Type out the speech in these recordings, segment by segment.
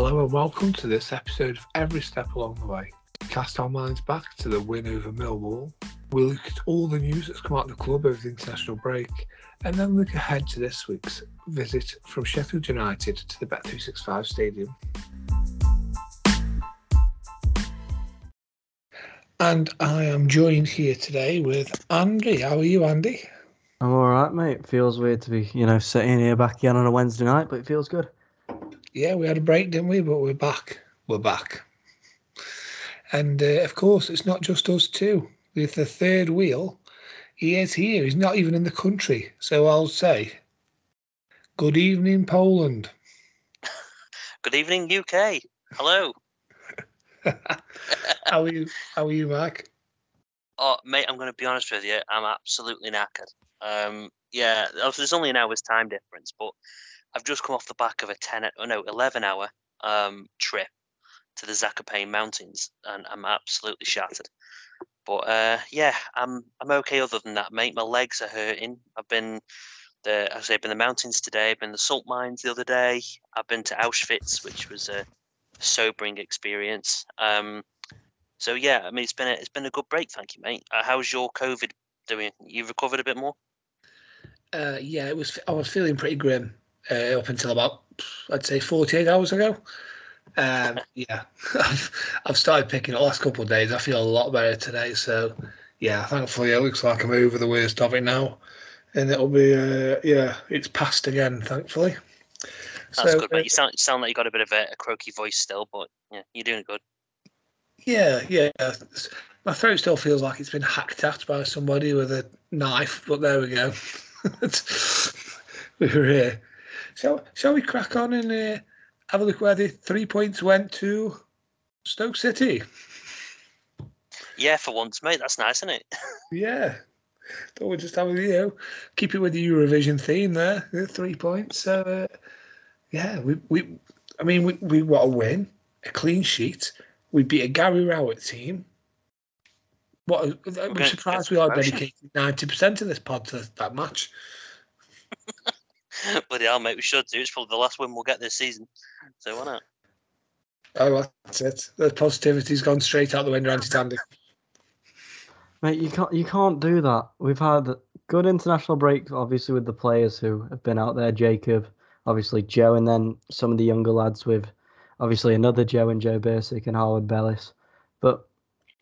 Hello and welcome to this episode of Every Step Along the Way. Cast our minds back to the win over Millwall. We'll look at all the news that's come out of the club over the international break and then look ahead to this week's visit from Sheffield United to the Bet365 Stadium. And I am joined here today with Andy. How are you, Andy? I'm all right, mate. Feels weird to be, you know, sitting here back again on a Wednesday night, but it feels good. Yeah, we had a break, didn't we? But we're back. We're back. And uh, of course, it's not just us two. With the third wheel, he is here. He's not even in the country. So I'll say, good evening, Poland. Good evening, UK. Hello. how are you? How are you, Mike? Oh, mate, I'm going to be honest with you. I'm absolutely knackered. Um, yeah, there's only an hour's time difference, but I've just come off the back of a 10, oh no, 11 hour um, trip to the Zakopane Mountains, and I'm absolutely shattered. But uh, yeah, I'm I'm okay. Other than that, mate, my legs are hurting. I've been the I say I've been the mountains today. I've been the salt mines the other day. I've been to Auschwitz, which was a sobering experience. Um, so yeah, I mean it's been a, it's been a good break. Thank you, mate. Uh, how's your COVID doing? You recovered a bit more? Uh, yeah, it was. I was feeling pretty grim uh, up until about I'd say 48 hours ago. Um, yeah, I've, I've started picking up the last couple of days. I feel a lot better today. So, yeah, thankfully it looks like I'm over the worst of it now, and it'll be uh, yeah, it's passed again. Thankfully. That's so, good, mate. You sound you sound like you got a bit of a, a croaky voice still, but yeah, you're doing good. Yeah, yeah. My throat still feels like it's been hacked at by somebody with a knife, but there we go. we were here. Shall, shall we crack on and uh, have a look where the three points went to Stoke City? Yeah, for once, mate. That's nice, isn't it? yeah. Don't we just have a you know, keep it with the Eurovision theme there. Three points. So uh, yeah, we we I mean we we want a win, a clean sheet. We beat a Gary Rowett team. What I'm surprised we are dedicating ninety percent of this pod to that match. Bloody hell, mate, we should do. It's probably the last win we'll get this season. So why not? Oh, that's it. The positivity's gone straight out the window, anti Tandy. Mate, you can't you can't do that. We've had good international breaks, obviously, with the players who have been out there. Jacob, obviously Joe, and then some of the younger lads with obviously another Joe and Joe Bursik and Harwood Bellis. But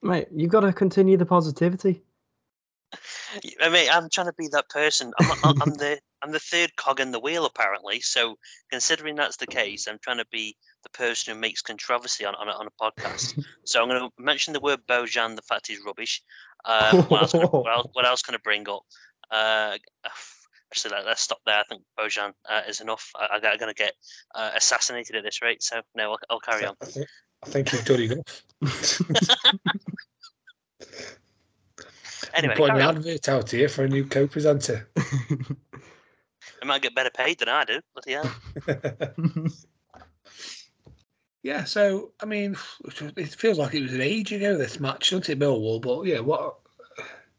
mate, you've got to continue the positivity. I mean, I'm trying to be that person. I'm, I'm the I'm the third cog in the wheel, apparently. So, considering that's the case, I'm trying to be the person who makes controversy on on, on a podcast. so, I'm going to mention the word Bojan, the fact is rubbish. Um, what, else gonna, what, else, what else can I bring up? Uh, actually, let, us stop there. I think Bojan uh, is enough. I, am going to get uh, assassinated at this rate. So, no, I'll, I'll carry on. I think, I think you've done enough. Anyway, I'm putting an advert out here for a new co-presenter. I might get better paid than I do. Bloody hell. yeah, so I mean, it feels like it was an age ago this match, doesn't it, Millwall? But yeah, what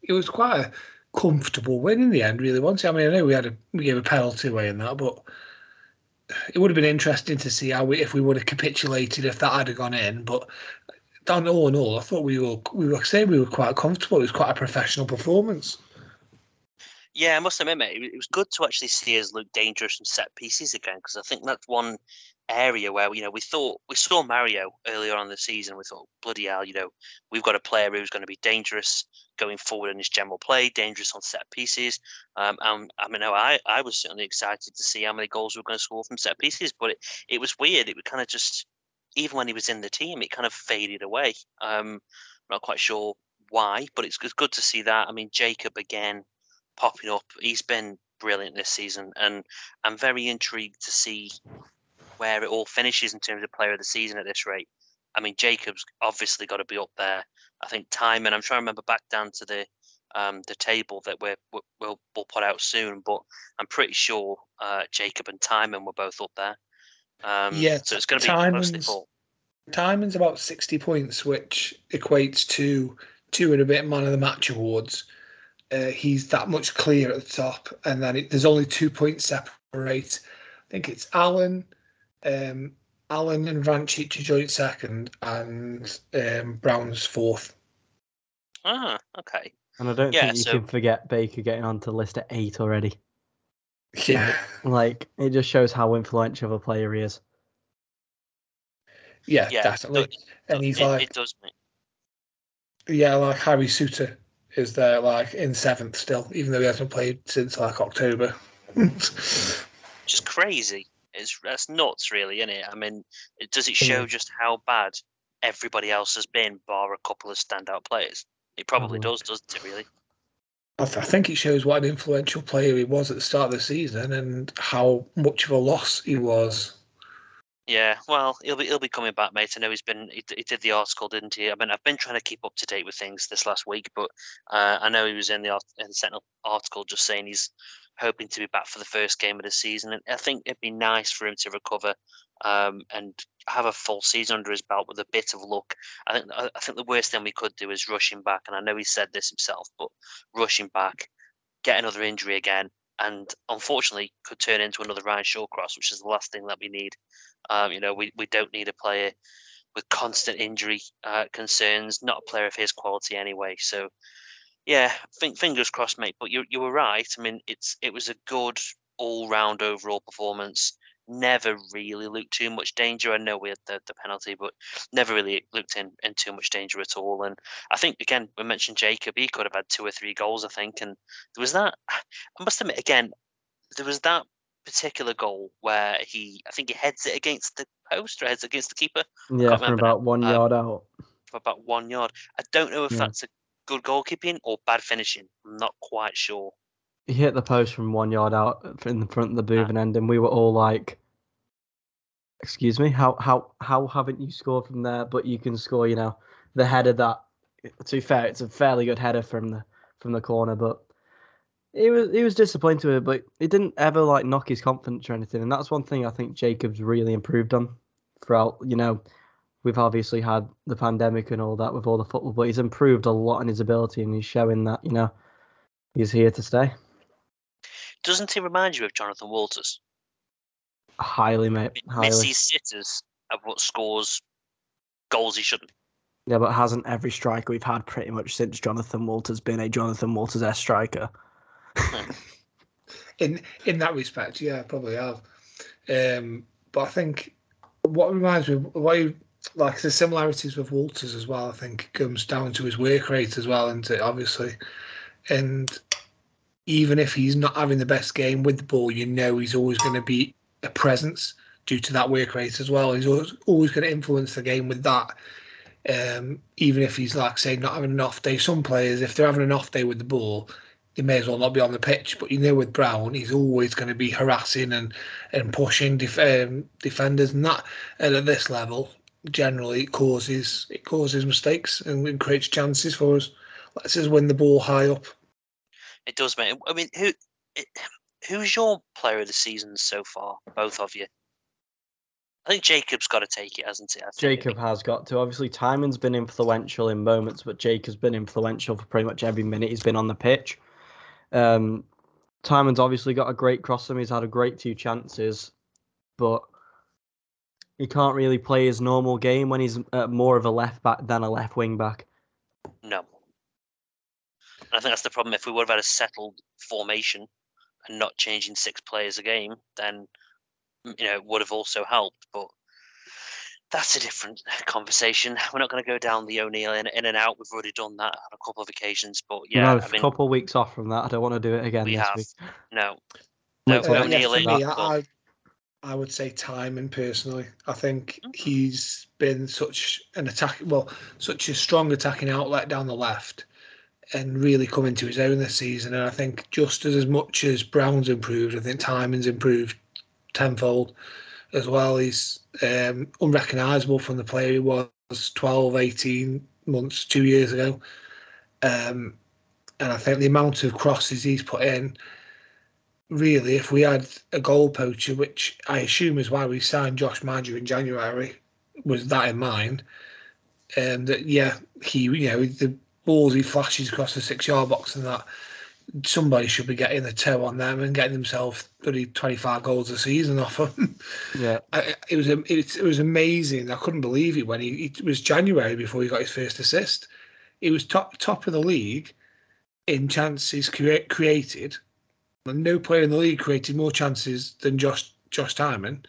it was quite a comfortable win in the end, really. Once I mean, I know we had a we gave a penalty away in that, but it would have been interesting to see how we, if we would have capitulated if that had gone in. But down all in all, I thought we were we were saying we were quite comfortable. It was quite a professional performance. Yeah, I must admit, mate, it was good to actually see us look dangerous from set pieces again because I think that's one area where you know we thought we saw Mario earlier on the season. We thought, bloody hell, you know, we've got a player who's going to be dangerous going forward in his general play, dangerous on set pieces. Um, and I mean, I I was certainly excited to see how many goals we were going to score from set pieces, but it, it was weird. It was kind of just even when he was in the team, it kind of faded away. Um, I'm not quite sure why, but it's, it's good to see that. I mean, Jacob again popping up. He's been brilliant this season, and I'm very intrigued to see where it all finishes in terms of player of the season at this rate. I mean, Jacob's obviously got to be up there. I think Tymon. I'm trying to remember back down to the um, the table that we're, we'll we'll put out soon, but I'm pretty sure uh, Jacob and Tymon were both up there. Um, yeah, so it's going to be Tymon's, mostly full. Tymon's about 60 points, which equates to two and a bit man of the match awards. Uh, he's that much clear at the top, and then it, there's only two points separate. I think it's Allen, um, Allen and Vrancic are joint second, and um, Brown's fourth. Ah, okay. And I don't Yeah, think you so- can forget Baker getting onto the list at eight already. Yeah, Like it just shows how influential of a player he is. yeah, Yeah, definitely. And he's it, like, it does. mate. yeah, like Harry Souttar is there, like in seventh still, even though he hasn't played since like October. Just crazy. It's that's nuts, really, isn't it? I mean, it, does it show just how bad everybody else has been, bar a couple of standout players? It probably Mhm. does, doesn't it? Really? I, th- I think it shows what an influential player he was at the start of the season and how much of a loss he was. Yeah, well, he'll be he'll be coming back, mate. I know he's been he, he did the article, didn't he? I mean, I've been trying to keep up to date with things this last week, but uh, I know he was in the in the Sentinel article just saying he's hoping to be back for the first game of the season, and I think it'd be nice for him to recover um, and have a full season under his belt with a bit of luck. I think I think the worst thing we could do is rush him back, and I know he said this himself, but rush him back, get another injury again, and unfortunately could turn into another Ryan Shawcross, which is the last thing that we need. Um, you know, we, we don't need a player with constant injury uh, concerns, not a player of his quality anyway. So, yeah, fingers crossed, mate. But you you were right. I mean, it's it was a good all round overall performance. Never really looked too much danger. I know we had the, the penalty, but never really looked in, in too much danger at all. And I think again, we mentioned Jacob. He could have had two or three goals. I think, and there was that. I must admit, again, there was that particular goal where he, I think he heads it against the post or heads against the keeper Yeah, from about one Um, yard out. for about one yard. I don't know if Yeah. that's a good goalkeeping or bad finishing. I'm not quite sure. He hit the post from one yard out in the front of the Ah. Boothen End, and we were all like, "Excuse me, how how how haven't you scored from there? But you can score, you know, the header that. To be fair, it's a fairly good header from the from the corner, but he was he was disappointed with it, but it didn't ever like knock his confidence or anything, and that's one thing I think Jacobs really improved on throughout. You know, we've obviously had the pandemic and all that with all the football, but he's improved a lot in his ability, and he's showing that you know he's here to stay. Doesn't he remind you of Jonathan Walters? Highly, mate. M- Highly. Misses sitters of what scores goals he shouldn't. Yeah, but hasn't every striker we've had pretty much since Jonathan Walters been a Jonathan Walters S striker? in in that respect, yeah, probably have. Um, but I think what reminds me, what you, like the similarities with Walters as well, I think comes down to his work rate as well, and obviously, and even if he's not having the best game with the ball, you know he's always going to be a presence due to that work rate as well. He's always, always going to influence the game with that. Um, even if he's like say not having an off day, some players if they're having an off day with the ball, they may as well not be on the pitch. But you know, with Brown, he's always going to be harassing and and pushing def- um, defenders, and that. And at this level, generally, it causes it causes mistakes and it creates chances for us. Lets us win the ball high up. It does, mate. I mean, who it, who's your player of the season so far? Both of you. I think Jacob's got to take it, hasn't he? Jacob has got to. Obviously, Tymon's been influential in moments, but Jacob's been influential for pretty much every minute he's been on the pitch. Um, Tymon's obviously got a great cross him. He's had a great two chances, but he can't really play his normal game when he's uh, more of a left back than a left wing back. No. And I think that's the problem. If we would have had a settled formation and not changing six players a game, then you know it would have also helped. But that's a different conversation. We're not going to go down the O'Neill in, in and out. We've already done that on a couple of occasions. But yeah, had I a mean, couple of weeks off from that. I don't want to do it again we this have week. no, no Uh, next O'Neill for in. week. me, but- I, I would say Tymon personally. I think he's been such an attack, well, such a strong attacking outlet down the left, and really come into his own this season. And I think just as, as much as Brown's improved, I think Tymon's improved tenfold as well. He's um, unrecognisable from the player he was 12, 18 months, two years ago. Um, and I think the amount of crosses he's put in really, if we had a goal poacher, which I assume is why we signed Josh Maja in January, was that in mind. Um, that yeah, he you know the balls he flashes across the six yard box and that somebody should be getting the toe on them and getting themselves 30, 25 goals a season off them. Yeah, I, it was it, it was amazing. I couldn't believe it when he it was January before he got his first assist. He was top top of the league in chances crea- created. And no player in the league created more chances than Josh Josh Tymon.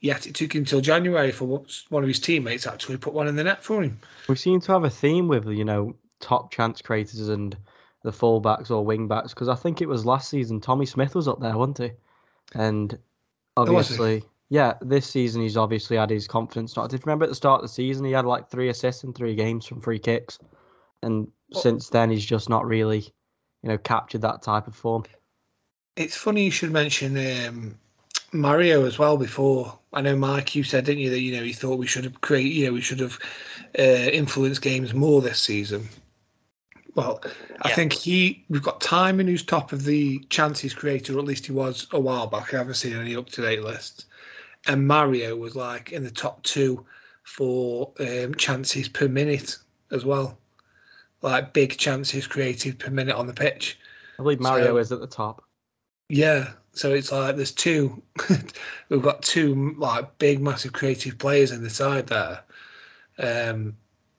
Yet it took him till January for one of his teammates actually put one in the net for him. we seem to have a theme with you know top chance creators and the fullbacks or wing backs because I think it was last season Tommy Smith was up there, wasn't he? And Oh, obviously, yeah, this season he's obviously had his confidence. Not. Did you remember at the start of the season he had like three assists in three games from free kicks, and Well- since then he's just not really, you know, captured that type of form. It's funny you should mention um, Mario as well. Before I know, Mike, you said, didn't you, that you know he thought we should have create, you know, we should have uh, influenced games more this season. Well, I Yeah. think he we've got Tymon who's top of the chances creator, or at least he was a while back. I haven't seen any up to date lists. And Mario was like in the top two for um, chances per minute as well, like big chances created per minute on the pitch. I believe Mario So- is at the top. Yeah, so it's like there's two. we've got two like big, massive creative players in the side there. Um,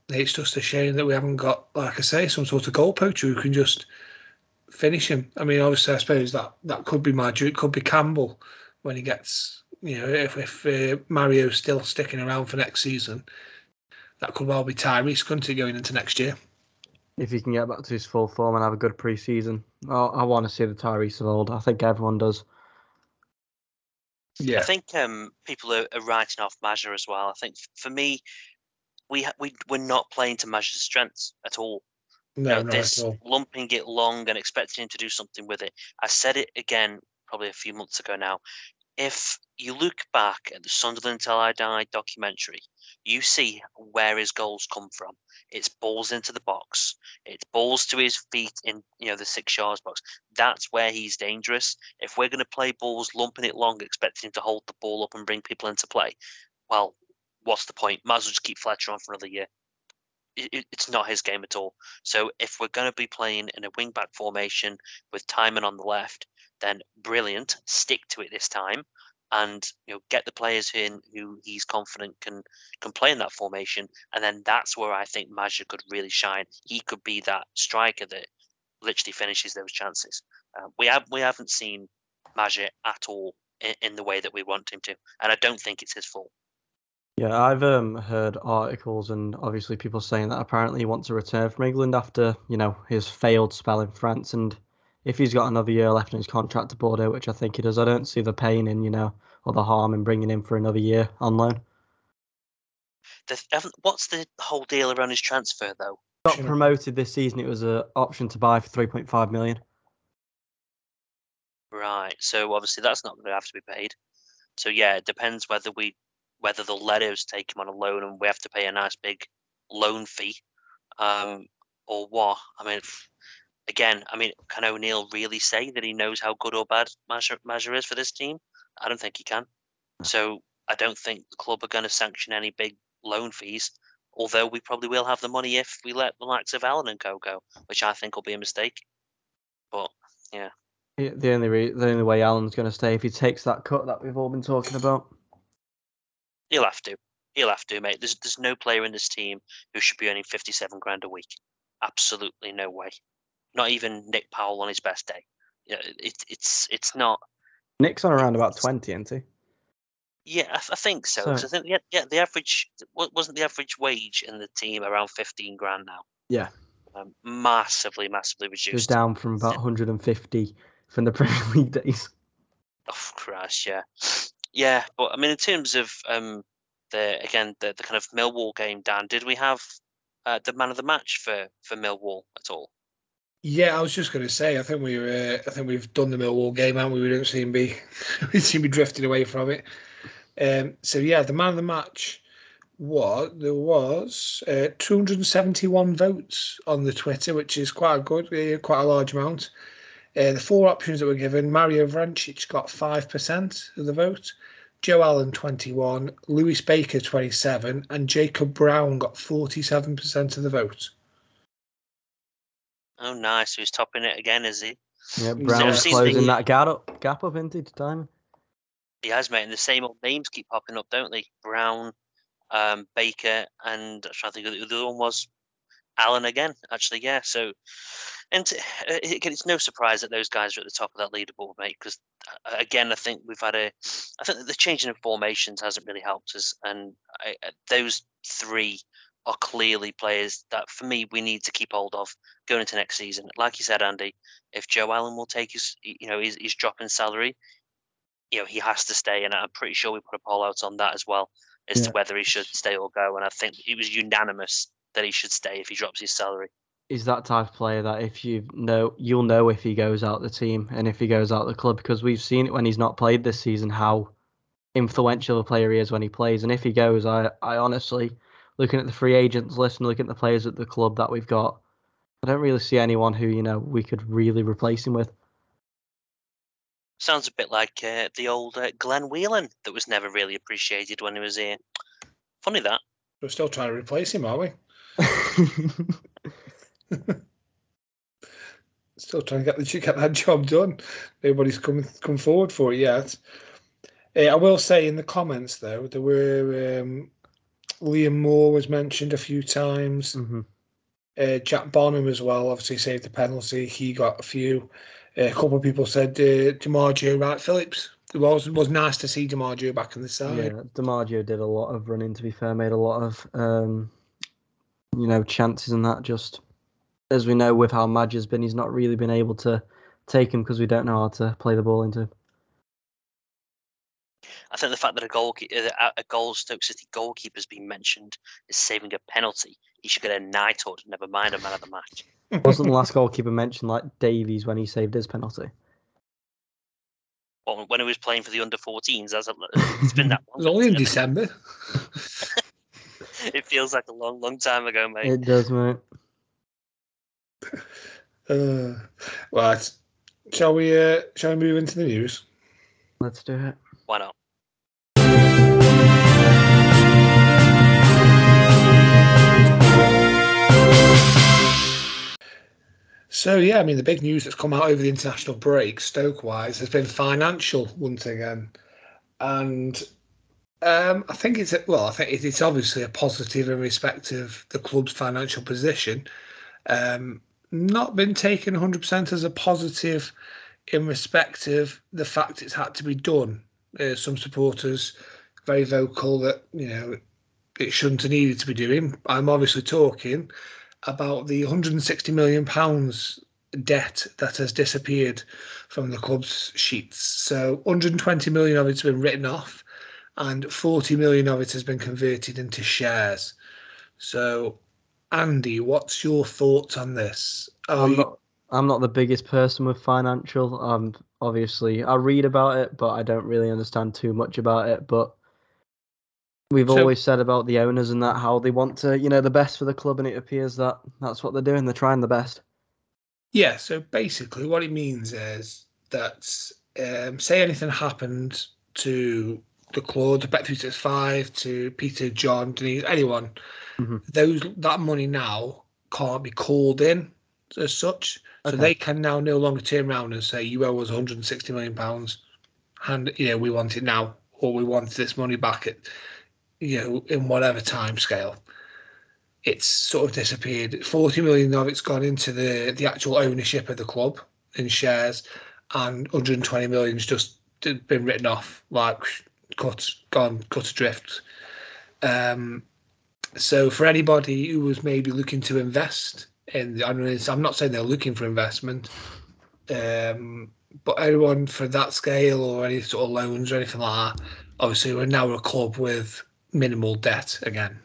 it's just a shame that we haven't got, like I say, some sort of goal poacher who can just finish him. I mean, obviously, I suppose that that could be Marjorie, it could be Campbell when he gets, you know, if if uh, Mario's still sticking around for next season, that could well be Tyrese, couldn't it, going into next year? If he can get back to his full form and have a good pre-season, I, I want to see the Tyrese of old. I think everyone does. Yeah, I think um, people are, are writing off Mazza as well. I think for me, we we we're not playing to Mazza's strengths at all. no, know, this lumping it long and expecting him to do something with it. I said it again probably a few months ago now. If you look back at the Sunderland Till I Die documentary, you see where his goals come from. It's balls into the box. It's balls to his feet in you know the six yards box. That's where he's dangerous. If we're going to play balls, lumping it long, expecting him to hold the ball up and bring people into play, well, what's the point? Might as well just keep Fletcher on for another year. It, it- it's not his game at all. So if we're going to be playing in a wing back formation with Tymon on the left, then brilliant. Stick to it this time, and you know get the players in who he's confident can can play in that formation, and then that's where I think Maja could really shine. He could be that striker that literally finishes those chances. Uh, we have we haven't seen Maja at all in, in the way that we want him to, and I don't think it's his fault. Yeah, I've um, heard articles and obviously people saying that apparently he wants to return from England after you know his failed spell in France, and if he's got another year left in his contract to Bordeaux, which I think he does, I don't see the pain in you know or the harm in bringing him for another year on loan. The, what's the whole deal around his transfer though? Got promoted this season. It was an option to buy for three point five million. Right. So obviously that's not going to have to be paid. So yeah, it depends whether we whether they'll let us take him on a loan and we have to pay a nice big loan fee, um, or what. I mean, again, I mean, can O'Neill really say that he knows how good or bad Mazza Mazza is for this team? I don't think he can. So I don't think the club are going to sanction any big loan fees. Although we probably will have the money if we let the likes of Allen and Co go, which I think will be a mistake. But Yeah, The only re- the only way Allen's going to stay if he takes that cut that we've all been talking about. He'll have to. He'll have to, mate. There's there's no player in this team who should be earning fifty seven grand a week. Absolutely no way. Not even Nick Powell on his best day. Yeah, it, it's it's not. Nick's on around about twenty, isn't he? Yeah, I, I think so. So- I think yeah, yeah, the average wasn't the average wage in the team around fifteen grand now. Yeah. Um, massively, massively He was reduced. down from about 150 from the Premier League days. Oh Christ, yeah, yeah. But I mean, in terms of um, the again the, the kind of Millwall game, Dan, did we have uh, the man of the match for for Millwall at all? Yeah, I was just going to say. I think we uh, I think we've done the Millwall game, and we? we don't seem to be we seem to be drifting away from it. Um, so yeah, the man of the match was there was uh, 271 votes on the Twitter, which is quite a good, uh, quite a large amount. Uh, the four options that were given: Mario Vrancic got five percent of the vote, Joe Allen 21, Lewis Baker 27, and Jacob Brown got 47 percent of the vote. Oh, nice. So he's topping it again, is he? Yeah, He's, Brown's seen closing the- that gap up, gap up into time. He has, mate. And the same old names keep popping up, don't they? Brown, um, Baker, and I'm trying to think of the the other one was Allen again. Actually, yeah. So, and uh, it, it's no surprise that those guys are at the top of that leaderboard, mate. Because uh, again, I think we've had a, I think that the changing of formations hasn't really helped us, and I, uh, those three are clearly players that, for me, we need to keep hold of going into next season. Like you said, Andy, if Joe Allen will take his, you know, his, his drop in salary, you know, he has to stay. And I'm pretty sure we put a poll out on that as well as to whether he should stay or go. And I think it was unanimous that he should stay if he drops his salary. He's that type of player that if you know, you'll know if he goes out the team and if he goes out the club because we've seen it when he's not played this season how influential a player he is when he plays. And if he goes, I, I honestly, looking at the free agents list and looking at the players at the club that we've got, I don't really see anyone who you know we could really replace him with. Sounds a bit like uh, the old uh, Glenn Whelan that was never really appreciated when he was here. Funny that. We're still trying to replace him, are we? Still trying to get the get that job done. Nobody's come come forward for it yet. Uh, I will say in the comments though, there were um, Liam Moore was mentioned a few times. Mhm. Uh, Jack Bonham as well. Obviously saved the penalty. He got a few. Uh, a couple of people said uh, D'Margio Wright Phillips. It was was nice to see D'Margio back on the side. Yeah, D'Margio did a lot of running. To be fair, made a lot of um, you know chances and that. Just as we know with how Madge has been, he's not really been able to take him because we don't know how to play the ball into him. I think the fact that a goal uh, a goal Stoke City goalkeeper's been mentioned is saving a penalty. He should get a knighthood. Never mind a man of the match. Wasn't the last goalkeeper mentioned like Davies when he saved his penalty? Well, when he was playing for the under 14s, that's a, it's been that It was only in? December. It feels like a long, long time ago, mate. It does, mate. Uh, right. Shall we? Uh, shall we move into the news? Let's do it. Why not? So yeah, I mean the big news that's come out over the international break, Stoke wise, has been financial once again, and um, I think it's well, I think it's obviously a positive in respect of the club's financial position. Um, not been taken 100% as a positive in respect of the fact it's had to be done. Uh, some supporters very vocal that you know it shouldn't have needed to be doing. I'm obviously talking about the 160 million pounds debt that has disappeared from the club's sheets. So 120 million of it's been written off, and 40 million of it has been converted into shares. So, Andy, what's your thoughts on this? Are I'm not. I'm not the biggest person with financial. Um, obviously, I read about it, but I don't really understand too much about it. But we've So- always said about the owners and that how they want to, you know, the best for the club, and it appears that that's what they're doing. They're trying the best. Yeah, so basically, what it means is that um, say anything happened to the club, to Bet three six five, to Peter, John, Denise, anyone, Mhm. those that money now can't be called in as such. So Okay. they can now no longer turn around and say you owe us 160 million pounds, and you know we want it now, or we want this money back at you know in whatever time scale it's sort of disappeared. 40 million of it's gone into the the actual ownership of the club in shares, and 120 million's just been written off, like cut, gone, cut adrift. Um, so for anybody who was maybe looking to invest in, I mean, I'm not saying they're looking for investment, um, but anyone for that scale or any sort of loans or anything like that, obviously we're now a club with minimal debt again.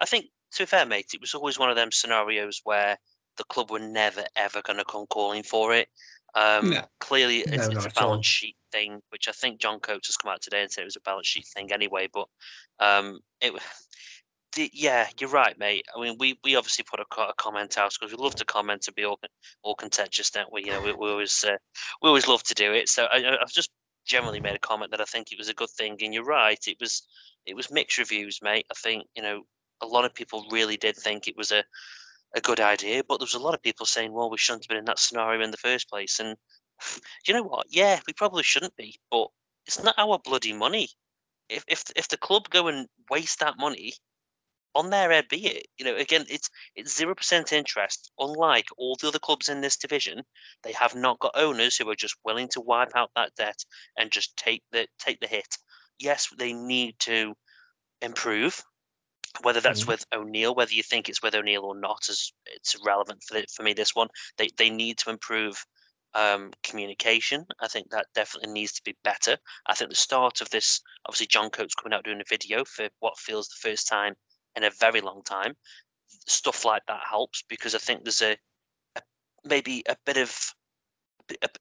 I think, to be fair, mate, it was always one of them scenarios where the club were never ever going to come calling for it. Um, No. Clearly, it's, No, it's a all. balance sheet thing, which I think John Coates has come out today and said it was a balance sheet thing anyway. But um, it, the, yeah, you're right, mate. I mean, we, we obviously put a, a comment out because we love to comment and be all, all contentious, don't we? You know, we, we always uh, we always love to do it. So I, I've just generally made a comment that I think it was a good thing, and you're right. It was it was mixed reviews, mate. I think you know a lot of people really did think it was a a good idea, but there was a lot of people saying, well, we shouldn't have been in that scenario in the first place. And do you know what? Yeah, we probably shouldn't be, but it's not our bloody money. If if if the club go and waste that money, on their head be it. You know, again, it's it's zero percent interest. Unlike all the other clubs in this division, they have not got owners who are just willing to wipe out that debt and just take the take the hit. Yes, they need to improve. Whether that's mm. with O'Neill, whether you think it's with O'Neill or not, is it's relevant for the, for me. This one, they they need to improve um, communication. I think that definitely needs to be better. I think the start of this, obviously, John Coates coming out doing a video for what feels the first time in a very long time. Stuff like that helps because I think there's a, a maybe a bit of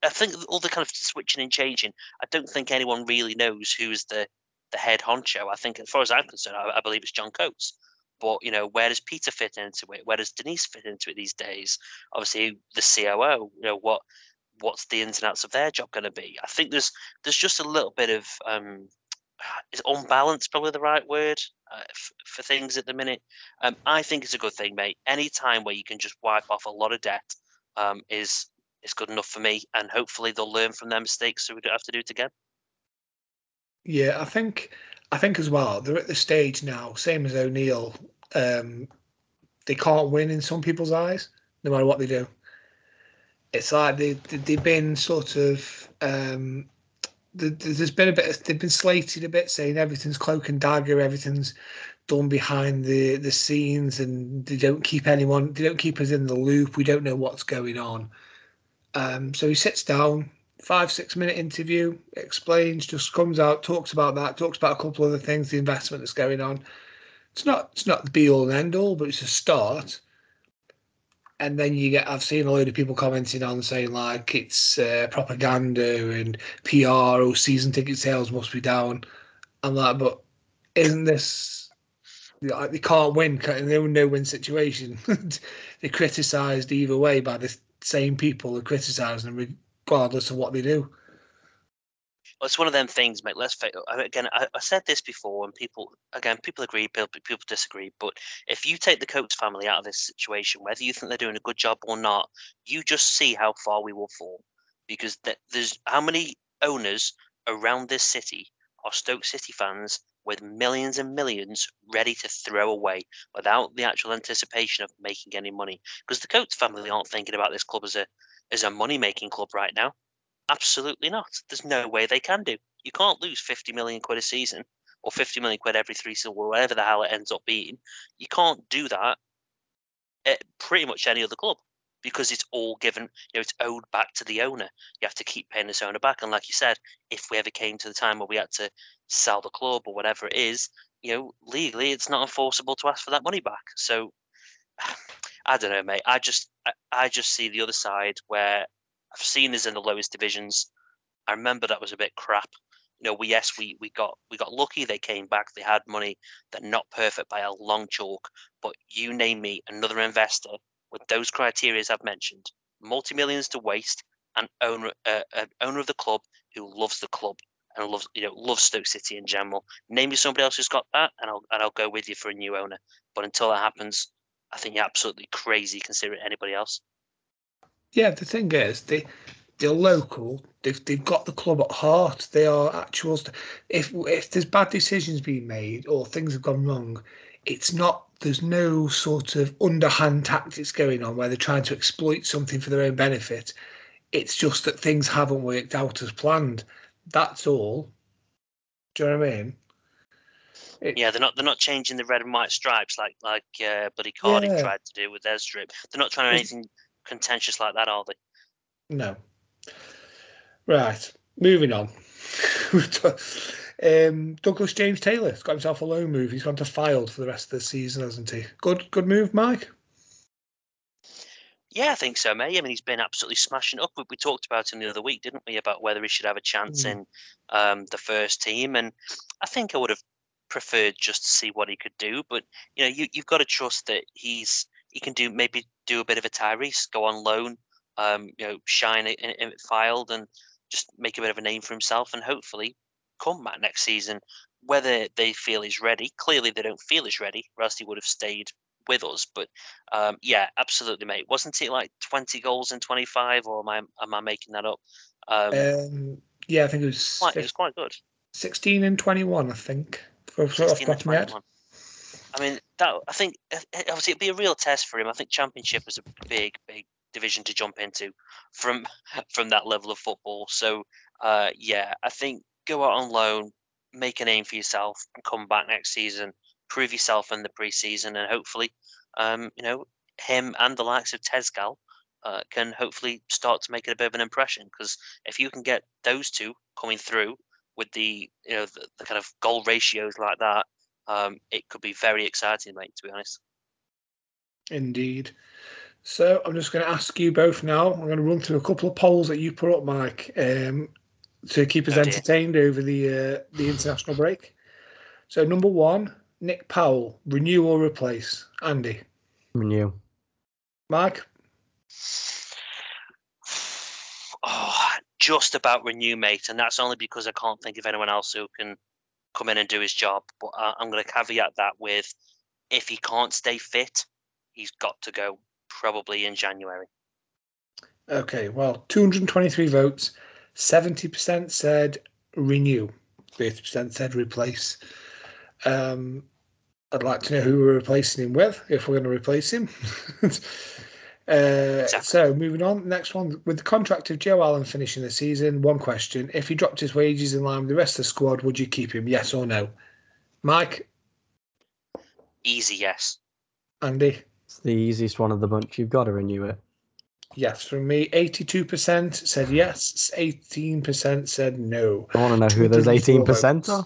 I think all the kind of switching and changing. I don't think anyone really knows who's the the head honcho. I think, as far as I'm concerned, I, I, believe it's John Coates. But you know, where does Peter fit into it? Where does Denise fit into it these days? Obviously, the COO. You know what what's the ins and outs of their job going to be? I think there's there's just a little bit of um, is unbalance probably the right word uh, f- for things at the minute. Um, I think it's a good thing, mate. Any time where you can just wipe off a lot of debt um, is is good enough for me, and hopefully they'll learn from their mistakes so we don't have to do it again. Yeah, I think I think as well they're at the stage now, same as O'Neill. Um, they can't win in some people's eyes, no matter what they do. It's like they, they have been sort of um, there's been a bit they've been slated a bit saying everything's cloak and dagger everything's done behind the the scenes and they don't keep anyone they don't keep us in the loop we don't know what's going on. Um, so he sits down five six minute interview explains just comes out talks about that talks about a couple of the things the investment that's going on. It's not it's not the be all and end all but it's a start and then you get I've seen a load of people commenting on saying like it's uh, propaganda and PR or season ticket sales must be down. I'm like, but isn't this like they can't win? They're no win situation. they're criticised either way by the same people who criticise them regardless of what they do it's one of them things, mate. Let's again. I, I, said this before, and people again, people agree, people, people disagree. But if you take the Coates family out of this situation, whether you think they're doing a good job or not, you just see how far we will fall. Because there's how many owners around this city are Stoke City fans with millions and millions ready to throw away without the actual anticipation of making any money. Because the Coates family aren't thinking about this club as a as a money making club right now. Absolutely not. There's no way they can do. You can't lose 50 million quid a season or 50 million quid every three seasons, or whatever the hell it ends up being. You can't do that at pretty much any other club because it's all given, you know, it's owed back to the owner. You have to keep paying this owner back. And like you said, if we ever came to the time where we had to sell the club or whatever it is, you know, legally it's not enforceable to ask for that money back. So I don't know, mate. I just I just see the other side where I've seen us in the lowest divisions. I remember that was a bit crap. You know, we yes, we we got we got lucky. They came back. They had money. They're not perfect by a long chalk. But you name me another investor with those criteria I've mentioned, multi millions to waste, and owner uh, an owner of the club who loves the club and loves you know loves Stoke City in general. Name me somebody else who's got that, and I'll and I'll go with you for a new owner. But until that happens, I think you're absolutely crazy considering anybody else. Yeah, the thing is, they they're local. They've they've got the club at heart. They are actuals. If if there's bad decisions being made or things have gone wrong, it's not. There's no sort of underhand tactics going on where they're trying to exploit something for their own benefit. It's just that things haven't worked out as planned. That's all. Do you know what I mean? It, yeah, they're not they're not changing the red and white stripes like like uh, Buddy Cardiff yeah. tried to do with their strip. They're not trying to anything contentious like that, are they? No. Right, moving on. um, Douglas James Taylor's got himself a loan move. He's gone to Fylde for the rest of the season, hasn't he? Good, good move, Mike. Yeah, I think so, mate. I mean, he's been absolutely smashing up. We, we talked about him the other week, didn't we, about whether he should have a chance mm. in um, the first team, and I think I would have preferred just to see what he could do. But you know, you, you've got to trust that he's he can do maybe do a bit of a Tyrese, go on loan, um, you know, shine it in, in Fylde and just make a bit of a name for himself and hopefully come back next season. Whether they feel he's ready, clearly they don't feel he's ready, or else he would have stayed with us. But um, yeah, absolutely, mate. Wasn't it like 20 goals in 25, or am I am I making that up? Um, Um, yeah, I think it was, quite, it was quite good. 16 and 21, I think. For, for off the 16 top and of my head. 21. I mean, that I think uh, uh, obviously it'd be a real test for him. I think Championship is a big, big division to jump into from from that level of football. So uh, yeah, I think go out on loan, make a name for yourself, and come back next season, prove yourself in the preseason, and hopefully, um, you know, him and the likes of Tezgel uh, can hopefully start to make a bit of an impression. Because if you can get those two coming through with the you know the, the kind of goal ratios like that, um, it could be very exciting, mate. To be honest. Indeed. So I'm just going to ask you both now. I'm going to run through a couple of polls that you put up, Mike, um, to keep us Oh, entertained over the uh, the international break. So number one, Nick Powell, renew or replace? Andy, Renew. Mike, Oh, just about renew, mate, and that's only because I can't think of anyone else who can come in and do his job. But uh, I'm going to caveat that with if he can't stay fit, he's got to go probably in January. Okay, well, 223 votes, 70% said renew, 30% said replace. Um, I'd like to know who we're replacing him with, if we're going to replace him. uh, so, moving on, next one. With the contract of Joe Allen finishing the season, one question. If he dropped his wages in line with the rest of the squad, would you keep him, yes or no? Mike, Easy, yes. Andy? It's the easiest one of the bunch. You've got to renew it. Yes, from me, 82% said yes, 18% said no. I want to know who those 18% are.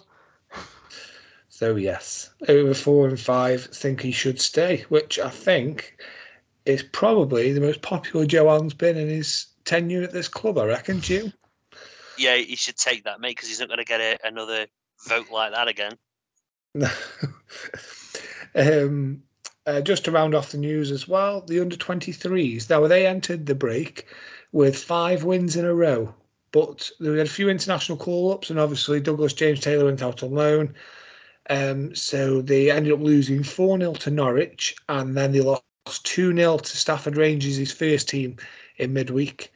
So yes, over four and five think he should stay, which I think is probably the most popular Joe Allen's been in his tenure at this club. I reckon, Jim. Yeah, you should take that, mate, because he's not going to get a, another vote like that again. um, uh, just to round off the news as well, the under 23s. Now they entered the break with five wins in a row, but they had a few international call ups, and obviously Douglas James Taylor went out on loan. Um, so they ended up losing 4 0 to Norwich, and then they lost 2 0 to Stafford Rangers, his first team, in midweek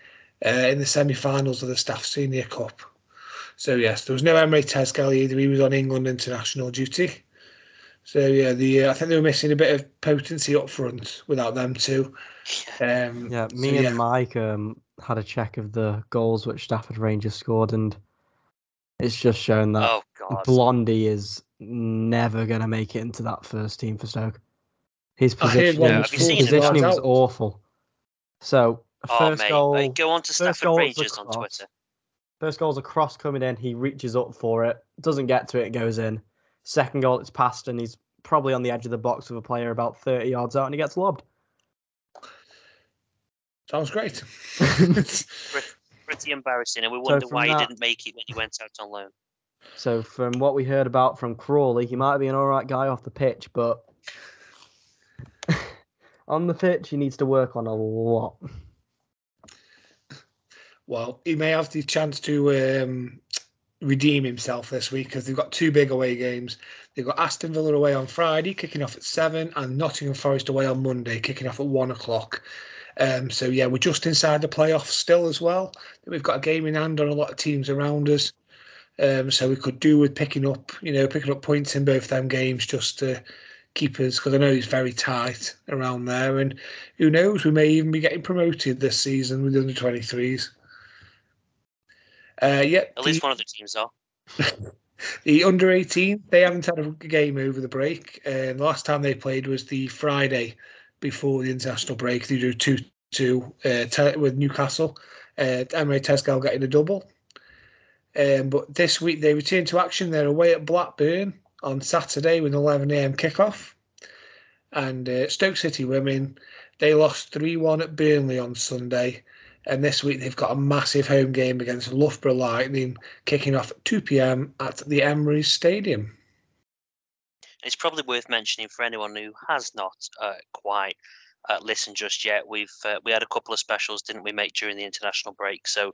uh, in the semi finals of the Staff Senior Cup. So, yes, there was no Emre Tezgel either. He was on England international duty. So, yeah, the uh, I think they were missing a bit of potency up front without them too. Um, Yeah, so, me and yeah. Mike um, had a check of the goals which Stafford Rangers scored, and it's just shown that Oh, Blondie is never going to make it into that first team for Stoke. His positioning, one Yeah, his positioning was Out. awful. So, Oh, first mate. goal, like, go on to first Stafford goal was on. Twitter. First goal's a cross coming in. He reaches up for it, doesn't get to it, it goes in. Second goal, it's passed, and he's probably on the edge of the box with a player about 30 yards out, and he gets lobbed. Sounds great. Pretty embarrassing, and we wonder from why that- he didn't make it when he went out on loan. So, from what we heard about from Crawley, he might be an all right guy off the pitch, but on the pitch, he needs to work on a lot. well, he may have the chance to um, redeem himself this week because they've got two big away games. They've got Aston Villa away on Friday, kicking off at seven, and Nottingham Forest away on Monday, kicking off at one o'clock. Um, so yeah, we're just inside the playoffs still as well. We've got a game in hand on a lot of teams around us. Um, so we could do with picking up, you know, picking up points in both of them games just to keep us because I know he's very tight around there, and who knows, we may even be getting promoted this season with the under twenty threes. Uh, yeah, At least the, one of the teams are. the under 18, they haven't had a game over the break. Uh, the last time they played was the Friday before the international break. They drew 2 2 uh, te- with Newcastle. Uh, Emre Tezgel getting a double. Um, but this week they return to action. They're away at Blackburn on Saturday with an 11am kickoff. And uh, Stoke City women, they lost 3 1 at Burnley on Sunday. And this week they've got a massive home game against Loughborough Lightning kicking off at 2 pm at the Emery Stadium. It's probably worth mentioning for anyone who has not uh, quite uh, listen just yet, we've uh, we had a couple of specials, didn't we, make during the international break? So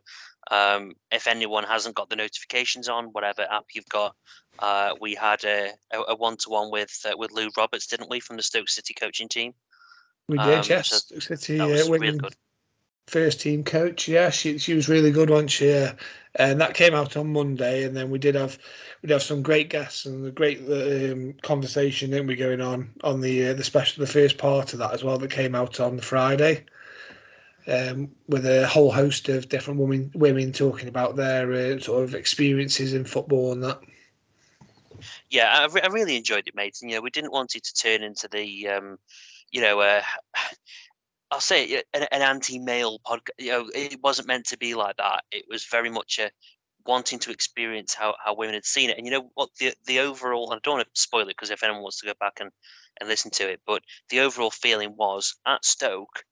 um, if anyone hasn't got the notifications on, whatever app you've got, uh, we had a one to one with uh, with Lou Roberts, didn't we, from the Stoke City coaching team? We did, um, yes. So Stoke City uh, really first team coach. Yeah, she she was really good, wasn't she? Yeah. And that came out on Monday, and then we did have we did have some great guests and a great um, conversation, didn't we, going on on the uh, the special the first part of that as well that came out on Friday. Um, with a whole host of different women women talking about their uh, sort of experiences in football and that. Yeah, I, re- I really enjoyed it, mate. And you know, we didn't want it to turn into the, um, you know, uh, I'll say it, an, an anti-male podcast. You know, it wasn't meant to be like that. It was very much a wanting to experience how, how women had seen it. And you know what the the overall I don't want to spoil it because if anyone wants to go back and, and listen to it, but the overall feeling was at Stoke,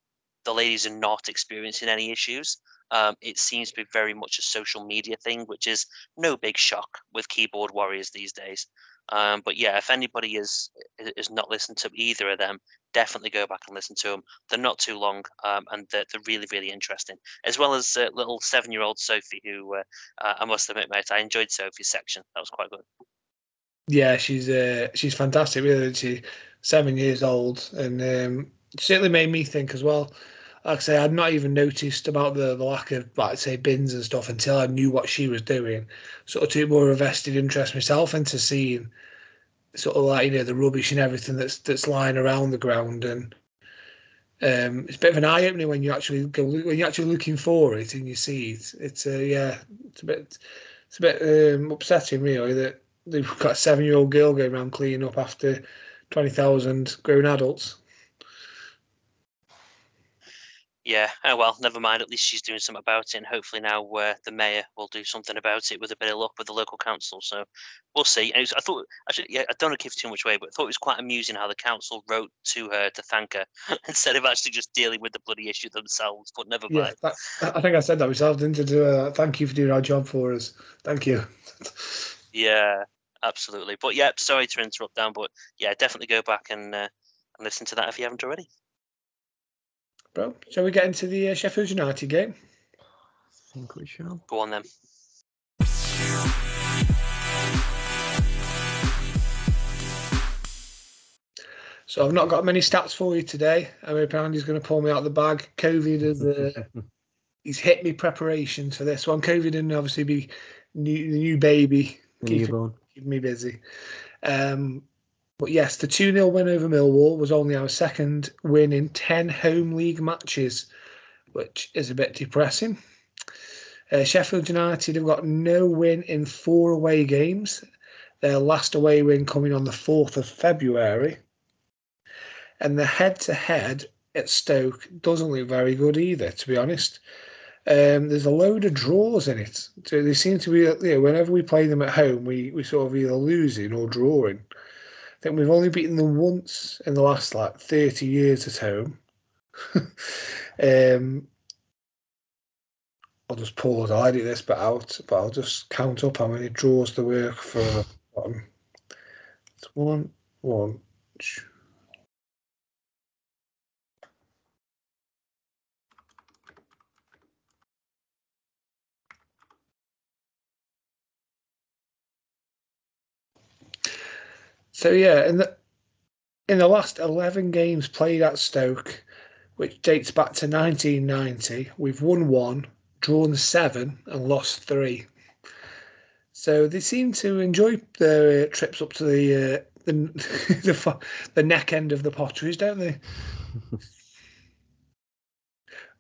the ladies are not experiencing any issues. Um, it seems to be very much a social media thing, which is no big shock with keyboard warriors these days. Um, but yeah, if anybody is is not listened to either of them, definitely go back and listen to them. They're not too long, um, and they're, they're, really really interesting. As well as uh, little seven year old Sophie, who uh, I must admit, mate, I enjoyed Sophie's section. That was quite good. Yeah, she's uh, she's fantastic. Really, she seven years old, and um, certainly made me think as well. Like I say, I'd not even noticed about the, the lack of, like say, bins and stuff until I knew what she was doing. Sort of took more of a vested interest myself into seeing sort of like you know the rubbish and everything that's that's lying around the ground and um, it's a bit of an eye opener when you actually go when you're actually looking for it and you see it. It's uh, yeah, it's a bit it's a bit um, upsetting really that they've got a seven year old girl going around cleaning up after twenty thousand grown adults. Yeah, oh well, never mind. At least she's doing something about it, and hopefully now uh, the mayor will do something about it with a bit of luck with the local council. So we'll see. Was, I thought actually, yeah, I don't want to give too much away, but I thought it was quite amusing how the council wrote to her to thank her instead of actually just dealing with the bloody issue themselves. But never mind. Yeah, that, I think I said that myself. Didn't do a thank you for doing our job for us. Thank you. yeah, absolutely. But yeah, sorry to interrupt, Dan, but yeah, definitely go back and uh, and listen to that if you haven't already. Bro, shall we get into the uh, Sheffield United game? I think we shall. Go on then. So I've not got many stats for you today. I mean, Andy's going to pull me out of the bag. COVID is uh, he's hit me preparation for this one. COVID and obviously be new, the new baby, keeping, keeping me busy. Um, but yes, the 2 0 win over Millwall was only our second win in 10 home league matches, which is a bit depressing. Uh, Sheffield United have got no win in four away games. Their last away win coming on the 4th of February. And the head to head at Stoke doesn't look very good either, to be honest. Um, there's a load of draws in it. So they seem to be, you know, whenever we play them at home, we, we sort of either losing or drawing think we've only beaten them once in the last like 30 years at home. um, I'll just pause. I'll edit this bit out, but I'll just count up how many draws there were for bottom. One, one, two. So yeah, in the in the last eleven games played at Stoke, which dates back to 1990, we've won one, drawn seven, and lost three. So they seem to enjoy their uh, trips up to the uh, the, the the neck end of the potteries, don't they? I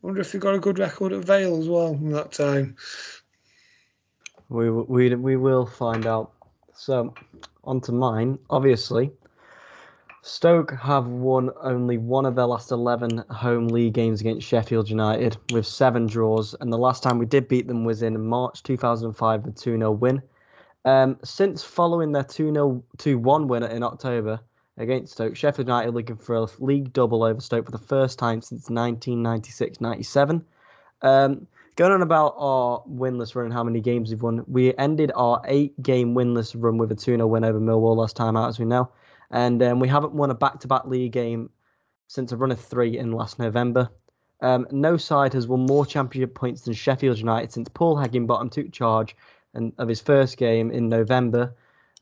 wonder if they got a good record at Vale as well in that time. We we we will find out. So onto mine. Obviously, Stoke have won only one of their last 11 home league games against Sheffield United with seven draws. And the last time we did beat them was in March 2005, a 2 0 win. Um, since following their 2 0 2 1 win in October against Stoke, Sheffield United looking for a league double over Stoke for the first time since 1996 97. Um, Going on about our winless run and how many games we've won, we ended our eight game winless run with a 2 0 win over Millwall last time out, as we know. And um, we haven't won a back to back league game since a run of three in last November. Um, no side has won more championship points than Sheffield United since Paul Heckingbottom took charge and of his first game in November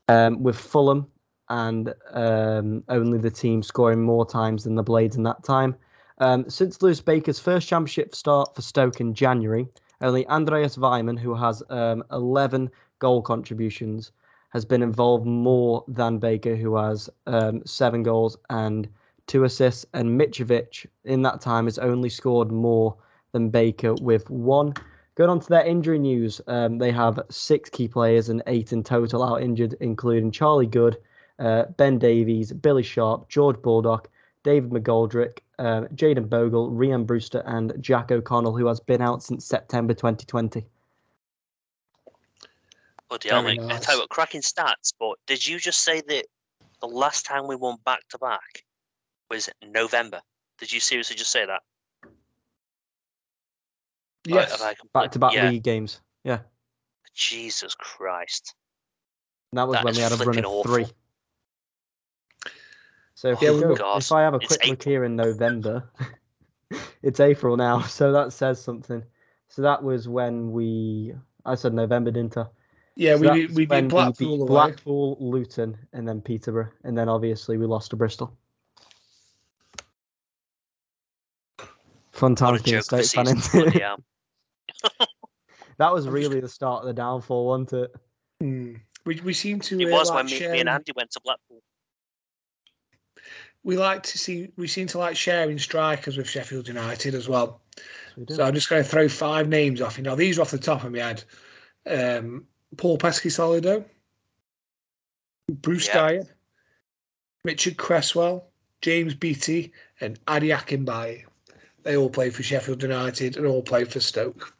um, with Fulham and um, only the team scoring more times than the Blades in that time. Um, since Lewis Baker's first championship start for Stoke in January, only Andreas Weimann, who has um, 11 goal contributions, has been involved more than Baker, who has um, seven goals and two assists. And Mitrovic, in that time, has only scored more than Baker with one. Going on to their injury news, um, they have six key players and eight in total out injured, including Charlie Goode, uh, Ben Davies, Billy Sharp, George Baldock, David McGoldrick, uh, Jayden Bogle, Rhian Brewster, and Jack O'Connell, who has been out since September 2020. Bloody hell, Very mate. I nice. tell you what, cracking stats, but did you just say that the last time we won back to back was November? Did you seriously just say that? Yes. have Back to back yeah. league games. Yeah. Jesus Christ. And that was That when is we had a run of awful. three. So if, Yeah, we we- go, God, if I have a quick look here in November, it's April now, so that says something. So that was when we, I said November, didn't I? Yeah, So we that beat, was we beat Blackpool away. Blackpool, Luton, and then Peterborough, and then obviously we lost to Bristol. Fun What times a being a joke of a Stoke fan. season. isn't bloody it? hell. that was really the start of the downfall, wasn't it? Hmm. We, we seem to It uh, was like when me, me and Andy went to Blackpool. We like to see we seem to like sharing strikers with Sheffield United as well. We. So I'm just going to throw five names off you. Now these are off the top of my head. Um, Paul Peschisolido, Bruce Yeah. Dyer, Richard Cresswell, James Beattie, and Ade Akinbiyi. They all played for Sheffield United and all played for Stoke.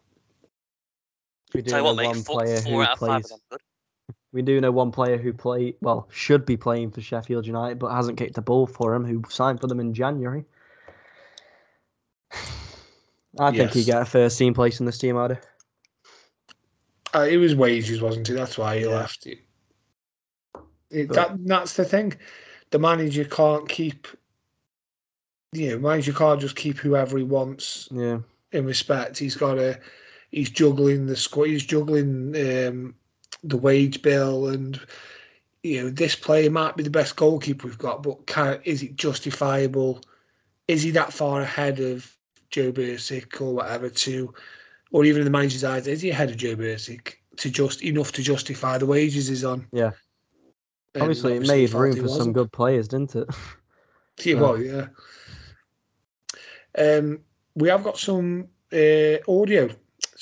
we do Tell you what, mate, one four, player four who out of five of plays. them good. We do know one player who play well should be playing for Sheffield United, but hasn't kicked a ball for him. Who signed for them in January? I think he got a first team place in this team, Ada. Uh, it was wages, wasn't it? That's why he Yeah. left. It, it, But- that that's the thing. The manager can't keep. You know, manager can't just keep whoever he wants Yeah, in respect. He's got a. He's juggling the squad. He's juggling um, the wage bill, and you know this player might be the best goalkeeper we've got, but can, is it justifiable? Is he that far ahead of Joe Bursik or whatever to, or even in the manager's eyes, is he ahead of Joe Bursik to just enough to justify the wages he's on? Yeah. And obviously it obviously he made room for some good players, didn't it? Yeah, well, yeah. Um, we have got some uh, audio.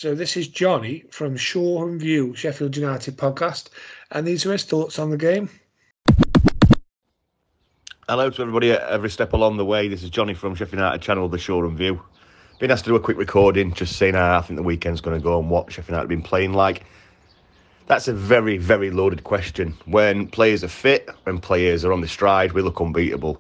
So this is Johnny from Shore and View Sheffield United podcast, and these are his thoughts on the game. Hello to everybody at every step along the way. This is Johnny from Sheffield United channel, The Shore and View. Been asked to do a quick recording, just saying I think the weekend's going to go and what Sheffield United have been playing like. That's a very, very loaded question. When players are fit, when players are on the stride, we look unbeatable.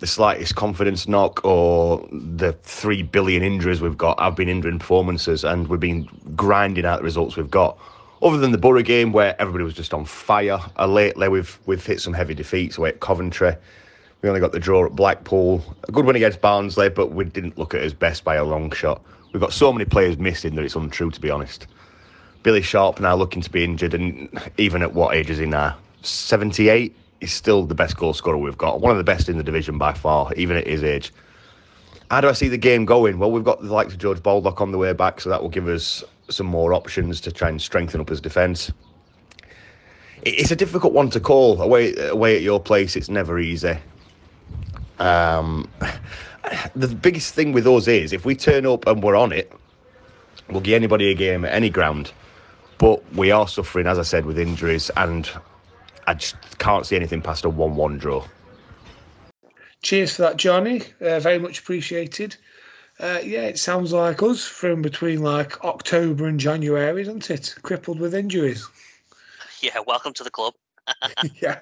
The slightest confidence knock or the three billion injuries we've got have been hindering performances, and we've been grinding out the results we've got. Other than the Borough game where everybody was just on fire, uh, lately we've we've hit some heavy defeats away at Coventry. We only got the draw at Blackpool, a good win against Barnsley, but we didn't look at his best by a long shot. We've got so many players missing that it's untrue, to be honest. Billy Sharp now looking to be injured, and even at what age is he now? 78? He's still the best goal scorer we've got. One of the best in the division by far, even at his age. How do I see the game going? Well, we've got the likes of George Baldock on the way back, so that will give us some more options to try and strengthen up his defence. It's a difficult one to call. Away, away at your place, it's never easy. Um, the biggest thing with us is if we turn up and we're on it, we'll give anybody a game at any ground. But we are suffering, as I said, with injuries, and I just can't see anything past a 1 1 draw. Cheers for that, Johnny. Uh, very much appreciated. Uh, yeah, it sounds like us from between like October and January, doesn't it? Crippled with injuries. Yeah, welcome to the club. yeah,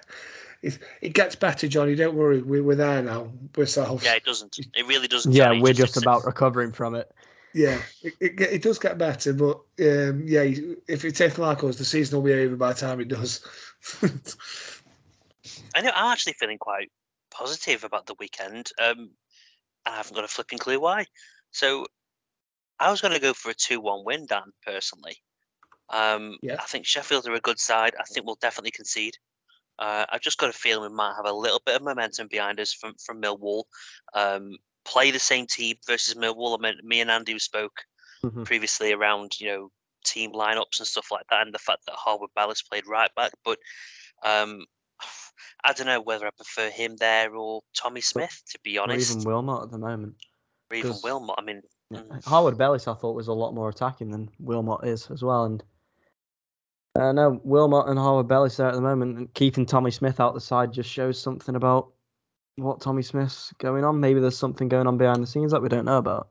it, it gets better, Johnny. Don't worry, we, we're there now. We're self. Yeah, it doesn't. It really doesn't. Yeah, Johnny, we're just fix it. about recovering from it. Yeah, it, it, it does get better, but um, yeah, if it's anything like us, the season will be over by the time it does. I know. I'm actually feeling quite positive about the weekend. Um, I haven't got a flipping clue why. So I was going to go for a 2 1 win, Dan, personally. Um, Yeah. I think Sheffield are a good side. I think we'll definitely concede. Uh, I've just got a feeling we might have a little bit of momentum behind us from, from Millwall. Um, play the same team versus Millwall. I mean, me and Andy spoke Mhm. previously around, you know, team lineups and stuff like that, and the fact that Harwood Bellis played right back. But um, I don't know whether I prefer him there or Tommy Smith, to be honest. Or even Wilmot at the moment. or even Wilmot. I mean, Yeah. Mm. Harwood Bellis, I thought, was a lot more attacking than Wilmot is as well. And uh, no, Wilmot and Harwood Bellis there at the moment, and keeping Tommy Smith out the side just shows something about what Tommy Smith's going on. Maybe there's something going on behind the scenes that we don't know about.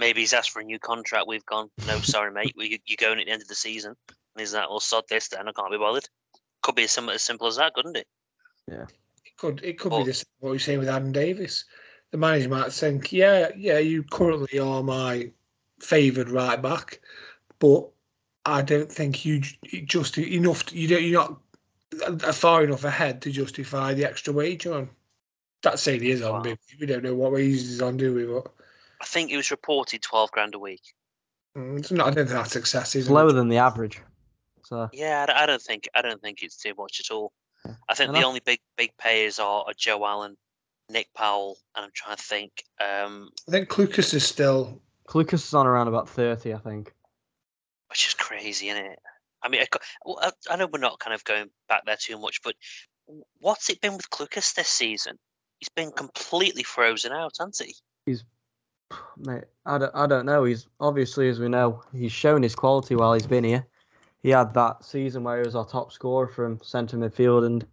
Maybe he's asked for a new contract. We've gone, no, sorry, mate, we, you're going at the end of the season. And he's like, well, sod this then. I can't be bothered. Could be as simple, as simple as that, couldn't it? Yeah. It could it could But- be the same what you're saying with Adam Davies. The manager might think, yeah, yeah, you currently are my favoured right back, but I don't think you j- just enough. To, you don't. You're not uh, far enough ahead to justify the extra wage on. That's saying he is on. Wow. We don't know what wage he's on, do we? But I think it was reported 12 grand a week. mm, it's not. I don't think that's excessive. It's lower than the average. So Yeah, I don't think I don't think it's too much at all. Yeah. I think And the I- only big big payers are, are Joe Allen, Nick Powell, and I'm trying to think. Um, I think Clucas is still. Clucas is on around about 30, I think. which is crazy, isn't it? I mean, I, I, I know we're not kind of going back there too much, but what's it been with Clucas this season? He's been completely frozen out, hasn't he? Mate, I don't, I don't know. He's obviously, as we know, he's shown his quality while he's been here. He had that season where he was our top scorer from centre midfield, and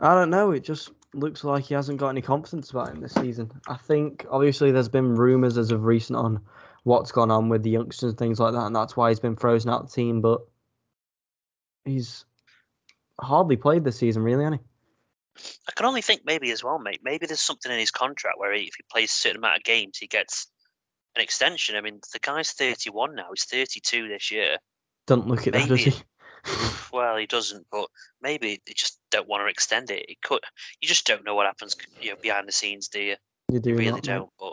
I don't know. It just looks like he hasn't got any confidence about him this season. I think obviously there's been rumours as of recent on what's gone on with the youngsters and things like that, and that's why he's been frozen out of the team. But he's hardly played this season, really, he? I can only think maybe as well, mate. Maybe there's something in his contract where he, if he plays a certain amount of games, he gets an extension. I mean, the guy's 31 now. He's 32 this year. Don't look it, that, does he? Well, he doesn't, but maybe they just don't want to extend it. It could. You just don't know what happens, you know, behind the scenes, do you? You do You really not, don't. But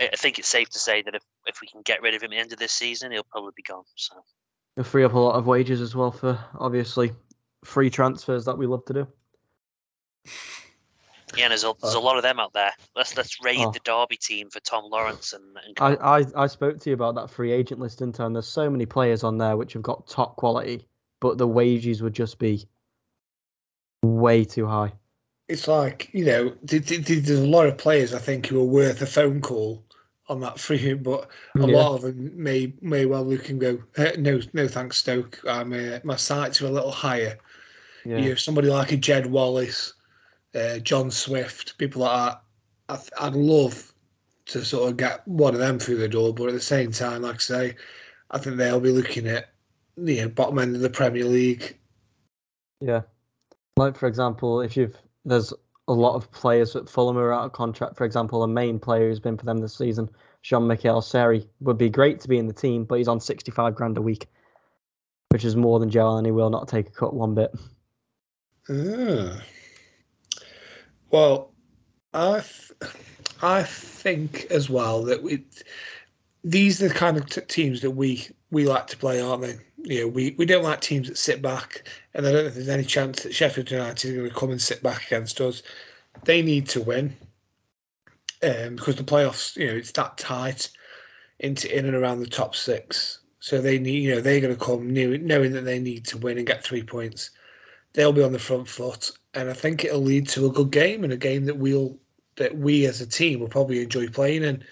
I think it's safe to say that if, if we can get rid of him at the end of this season, he'll probably be gone. So It'll free up a lot of wages as well for obviously free transfers that we love to do. Yeah, and there's a there's a lot of them out there. Let's let's raid Oh. the Derby team for Tom Lawrence and, and I. I, I spoke to you about that free agent list, didn't I? And there's so many players on there which have got top quality, but the wages would just be way too high. It's like you know, th- th- th- there's a lot of players I think who are worth a phone call on that free, but a Yeah. lot of them may may well look and go, "Eh, no, no, thanks, Stoke. I'm uh, my sights are a little higher. Yeah. You know, somebody like a Jed Wallace, uh, John Swift, people like that. I th- I'd love to sort of get one of them through the door, but at the same time, like I say, I think they'll be looking at you know bottom end of the Premier League. Yeah. Like for example, if you've there's a lot of players that Fulham are out of contract. For example, a main player who's been for them this season, Jean Michael Seri, would be great to be in the team, but he's on sixty five grand a week. Which is more than Joel and he will not take a cut one bit. Ah. Well, I th- I think as well that we these are the kind of t- teams that we we like to play, aren't they? You know, we, we don't like teams that sit back, and I don't if there's any chance that Sheffield United are going to come and sit back against us. They need to win um, because the playoffs, you know, it's that tight into in and around the top six. So they need, you know, they're going to come new, knowing that they need to win and get three points they'll be on the front foot, and I think it'll lead to a good game and a game that we'll that we as a team will probably enjoy playing. And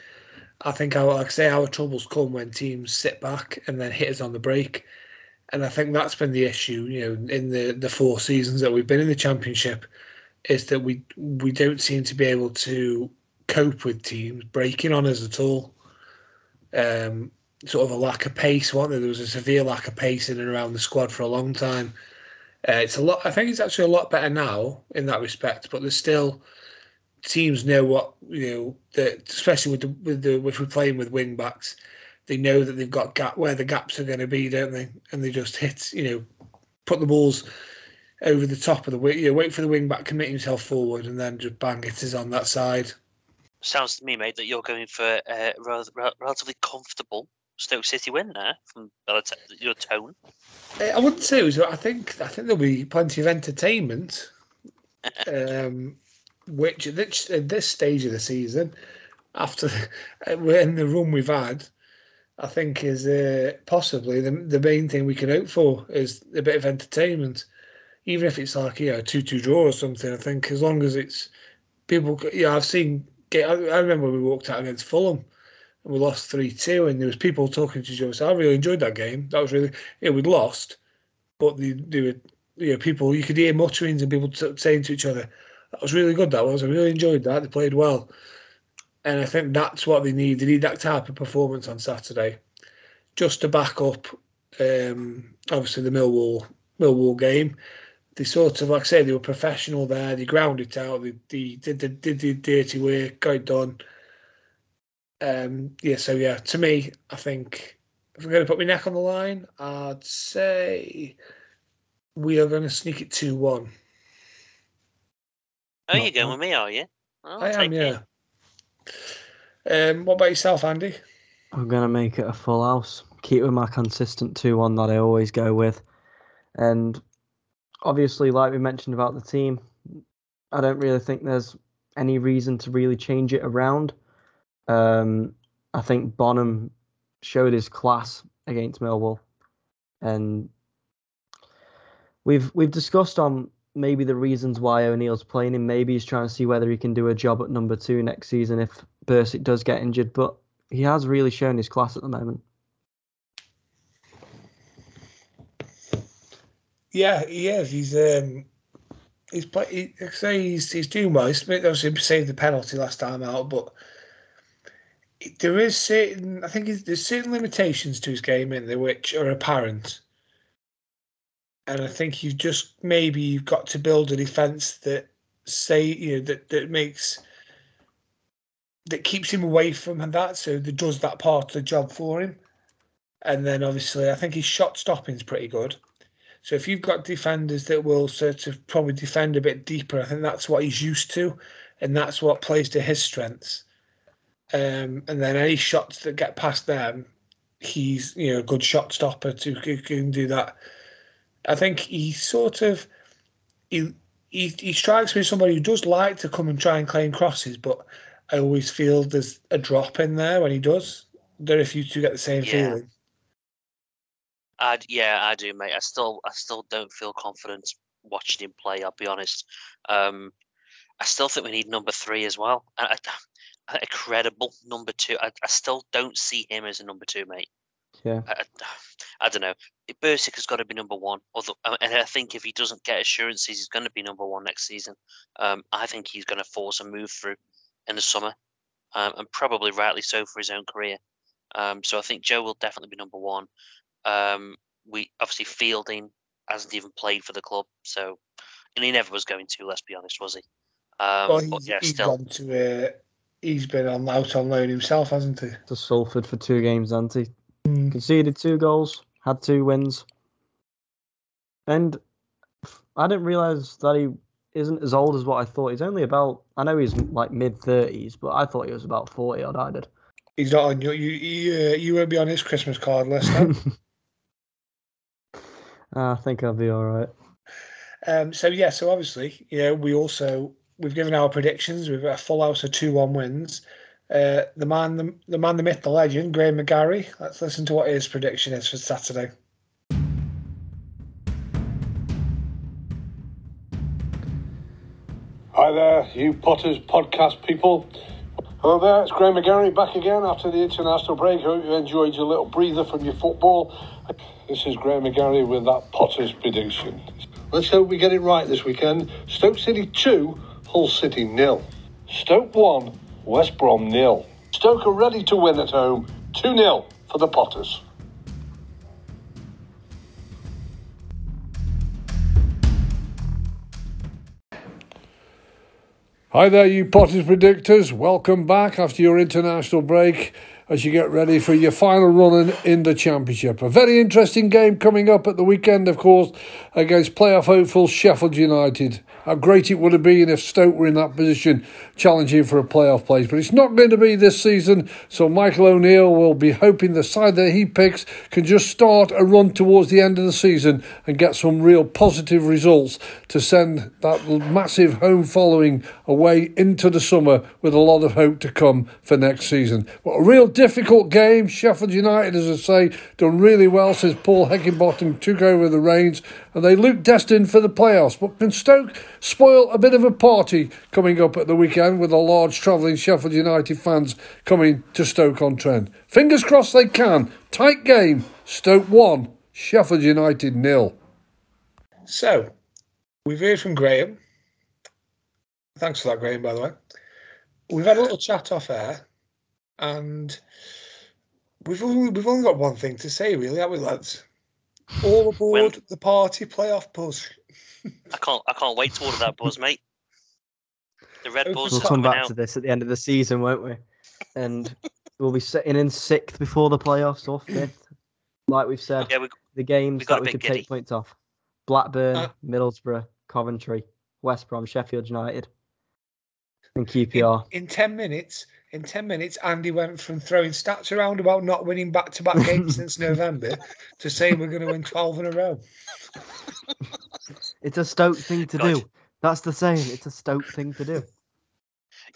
I think, our, like I say, our troubles come when teams sit back and then hit us on the break. And I think that's been the issue, you know, in the the four seasons that we've been in the championship, is that we we don't seem to be able to cope with teams breaking on us at all. Um, sort of a lack of pace, wasn't there? There was a severe lack of pace in and around the squad for a long time. Uh, it's a lot. I think it's actually a lot better now in that respect, but there's still teams know what you know. That especially with the with the if we're playing with wing backs, they know that they've got gap where the gaps are going to be, don't they? And they just hit. You know, put the balls over the top of the wing. You know, wait for the wing back, commit himself forward, and then just bang it is on that side. Sounds to me, mate, that you're going for a rel- relatively comfortable Stoke City win there from your tone. Eh, I wouldn't say it was. I think I think there'll be plenty of entertainment. um, which at this, at this stage of the season, after we're in the run we've had, I think is uh, possibly the the main thing we can hope for is a bit of entertainment, even if it's like you know two two draw or something. I think as long as it's people, yeah, I've seen. I remember we walked out against Fulham and we lost three two, and there was people talking to Joe. So I really enjoyed that game. That was really yeah, we'd lost, but the, there were you know, people you could hear mutterings and people t- saying to each other, "That was really good. That was. I really enjoyed that. They played well." And I think that's what they need. They need that type of performance on Saturday, just to back up. Um, obviously, the Millwall Millwall game. They sort of, like I say, they were professional there. They ground it out. They, they did, the, did the dirty work, got it done um, yeah, so yeah, to me, I think if we're going to put my neck on the line, I'd say we are going to sneak it 2 1. Oh, you're going with me, are you? I'll I am, yeah. Um, what about yourself, Andy? I'm going to make it a full house. Keep with my consistent 2 1 that I always go with. And obviously, like we mentioned about the team, I don't really think there's any reason to really change it around. Um, I think Bonham showed his class against Millwall, and we've we've discussed on maybe the reasons why O'Neill's playing him. Maybe he's trying to see whether he can do a job at number two next season if Bursik does get injured. But he has really shown his class at the moment. Yeah, he is. He's um, he's play. He, say he's he's doing well. He's obviously saved the penalty last time out, but there is certain, I think there's certain limitations to his game in there which are apparent. And I think you just maybe you've got to build a defence that say you know that that makes that keeps him away from that, so that does that part of the job for him. And then obviously, I think his shot stopping is pretty good. So if you've got defenders that will sort of probably defend a bit deeper, I think that's what he's used to, and that's what plays to his strengths. Um, and then any shots that get past them, he's you know a good shot stopper to who can do that. I think he sort of he, he he strikes me as somebody who does like to come and try and claim crosses, but I always feel there's a drop in there when he does. Don't know if you two get the same yeah. feeling. I yeah, I do, mate. I still I still don't feel confident watching him play. I'll be honest. Um, I still think we need number three as well. I, a credible number two. I, I still don't see him as a number two, mate. Yeah. I, I, don't know. Bursik has got to be number one. Although, and I think if he doesn't get assurances, he's going to be number one next season. Um, I think he's going to force a move through in the summer, um, and probably rightly so for his own career. Um, so I think Joe will definitely be number one. Um, we obviously Fielding hasn't even played for the club, so and he never was going to. Let's be honest, was he? Um, well, he's, yeah, he's still, gone to uh, he's been on out on loan himself, hasn't he? To Salford for two games, hasn't he? Mm. Conceded two goals, had two wins, and I didn't realise that he isn't as old as what I thought. He's only about. I know he's like mid thirties, but I thought he was about forty odd. I did. He's not on your you you, uh, you won't be on his Christmas card list. I think I'll be all right. Um, so yeah, so obviously, you know, we also we've given our predictions. We've got a full house of two one wins. Uh, the man, the, the man, the myth, the legend, Graham McGarry. Let's listen to what his prediction is for Saturday. Hi there, you Potters podcast people. Hello there, it's Graham McGarry back again after the international break. I Hope you enjoyed your little breather from your football. This is Graham McGarry with that Potters prediction. Let's hope we get it right this weekend. Stoke City 2, Hull City nil. Stoke 1, West Brom nil. Stoke are ready to win at home 2 0 for the Potters. Hi there, you Potters predictors. Welcome back after your international break. as you get ready for your final run in, the Championship. A very interesting game coming up at the weekend, of course, against playoff hopefuls Sheffield United. How great it would have been if Stoke were in that position challenging for a playoff place. But it's not going to be this season, so Michael O'Neill will be hoping the side that he picks can just start a run towards the end of the season and get some real positive results to send that massive home following away into the summer with a lot of hope to come for next season. But a real difficult game. Sheffield United, as I say, done really well since Paul Heckingbottom took over the reins and they look destined for the playoffs. But can Stoke spoil a bit of a party coming up at the weekend with a large travelling Sheffield United fans coming to Stoke on Trent? Fingers crossed they can. Tight game. Stoke 1, Sheffield United nil. So, we've heard from Graham. Thanks for that, Graham, by the way. We've had a little chat off air, and we've only, we've only got one thing to say, really, haven't we, lads? All aboard When- the party playoff buzz. I can't I can't wait to order that buzz, mate. The Red We'll Bulls We'll come back out. to this at the end of the season, won't we? And we'll be sitting in sixth before the playoffs or fifth. Like we've said, Yeah, we, the games we got that we could giddy. take points off Blackburn, Uh, Middlesbrough, Coventry, West Brom, Sheffield United, and In, QPR. in 10 minutes, in 10 minutes, Andy went from throwing stats around about not winning back to back games since November to saying we're going to win 12 in a row. It's a Stoke thing to God. do. That's the saying. It's a Stoke thing to do.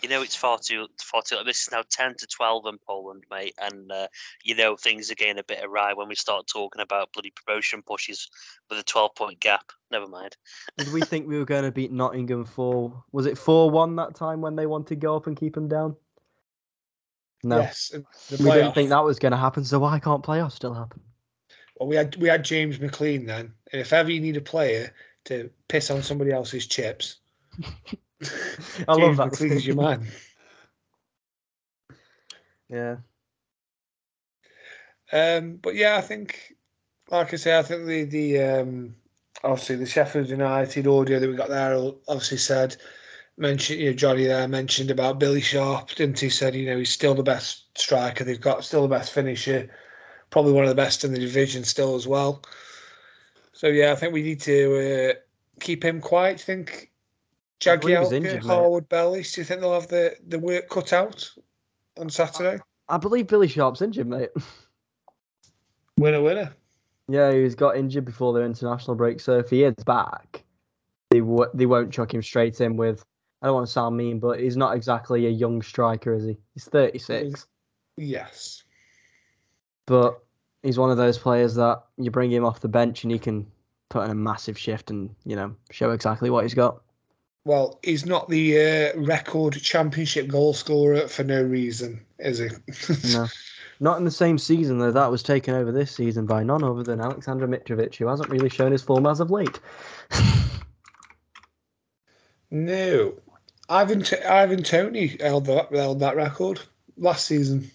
you know it's far too far too. This is now ten to twelve in Poland, mate, and uh, you know things are getting a bit awry when we start talking about bloody promotion pushes with a twelve point gap. Never mind. Did we think we were going to beat Nottingham four? Was it four one that time when they wanted to go up and keep them down? No, Yes, we didn't think that was going to happen. So why can't playoffs still happen? Well, we had we had James McLean then, and if ever you need a player to piss on somebody else's chips, I love that. McLean's your man. Yeah, Um, but yeah, I think, like I say, I think the the um, obviously the Sheffield United audio that we got there obviously said mentioned you know Johnny there mentioned about Billy Sharp, didn't he? Said you know he's still the best striker they've got, still the best finisher, probably one of the best in the division still as well. So yeah, I think we need to uh, keep him quiet. I think I believe he's Jagielka, injured, mate. Harwood, Bellis. Do you think they'll have the the work cut out on Saturday? I believe Billy Sharp's injured, mate. Winner, winner. Yeah, he was got injured before the international break. So if he is back, they w- they won't chuck him straight in with. I don't want to sound mean, but he's not exactly a young striker, is he? He's 36, Yes. but he's one of those players that you bring him off the bench and he can put in a massive shift and you know show exactly what he's got. Well, he's not the uh, record championship goal scorer for no reason, is he? No, not in the same season though. That was taken over this season by none other than Alexander Mitrovic, who hasn't really shown his form as of late. no. Ivan, T- Ivan Toney held that, held that record last season.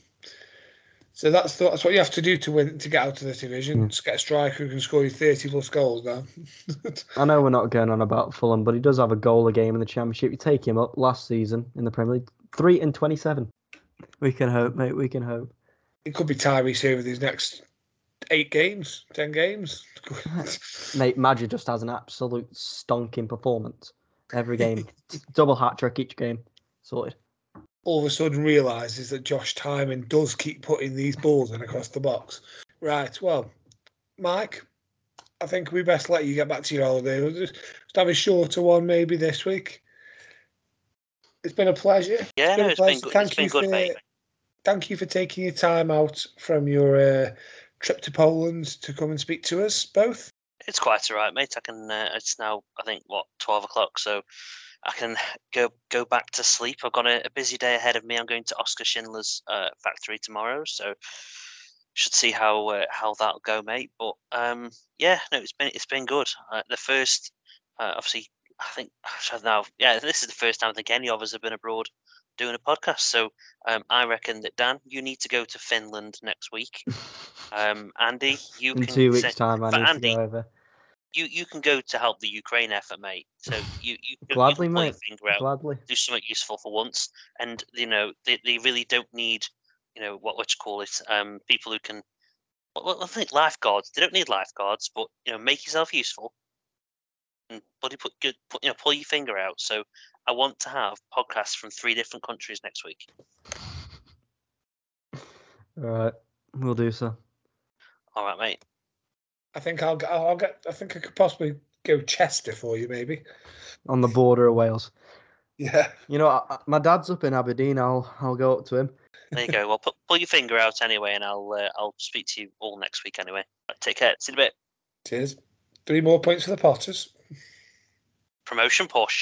So that's the, that's what you have to do to win to get out of the division. Hmm. Just get a striker who can score you thirty plus goals now. I know we're not going on about Fulham, but he does have a goal a game in the Championship. You take him up last season in the Premier League, three and twenty-seven. We can hope, mate. We can hope. it could be Tyrese over these next eight games, ten games. Mate, Madrid just has an absolute stonking performance every game. Double hat trick each game. Sorted. All of a sudden realizes that Josh Tymon does keep putting these balls in across the box. Right, well, Mike, I think we best let you get back to your holiday. We'll just, just have a shorter one maybe this week. It's been a pleasure. Yeah, been no, it's been good. Thank It's you good, for- mate. Thank you for taking your time out from your uh, trip to Poland to come and speak to us both. It's quite all right, mate. I can. Uh, it's now I think what twelve o'clock, so I can go go back to sleep. I've got a, a busy day ahead of me. I'm going to Oskar Schindler's uh, factory tomorrow, so should see how uh, how that'll go, mate. But um, yeah, no, it's been it's been good. Uh, the first, uh, obviously, I think don't. Yeah, this is the first time I think any of us have been abroad doing a podcast. So um, I reckon that Dan, you need to go to Finland next week. Um, Andy, you In can two send- weeks' time, I need to Andy- go over. You you can go to help the Ukraine effort, mate. So you you, Gladly, you can pull your mate. finger out, Gladly. do something useful for once, and you know they, they really don't need you know what what you call it, um, people who can. Well, I think lifeguards. They don't need lifeguards, but you know, make yourself useful. And bloody put good, put, you know, pull your finger out. So I want to have podcasts from three different countries next week. All right, we'll do so. All right, mate. I think I'll get. I'll get. I think I could possibly go Chester for you, maybe. On the border of Wales. Yeah. You know, I, I- my dad's up in Aberdeen. I'll I'll go up to him. There you go. Well, put, pull your finger out anyway, and I'll uh, I'll speak to you all next week anyway. Right, take care. See you in a bit. Cheers. Three more points for the Potters. Promotion push.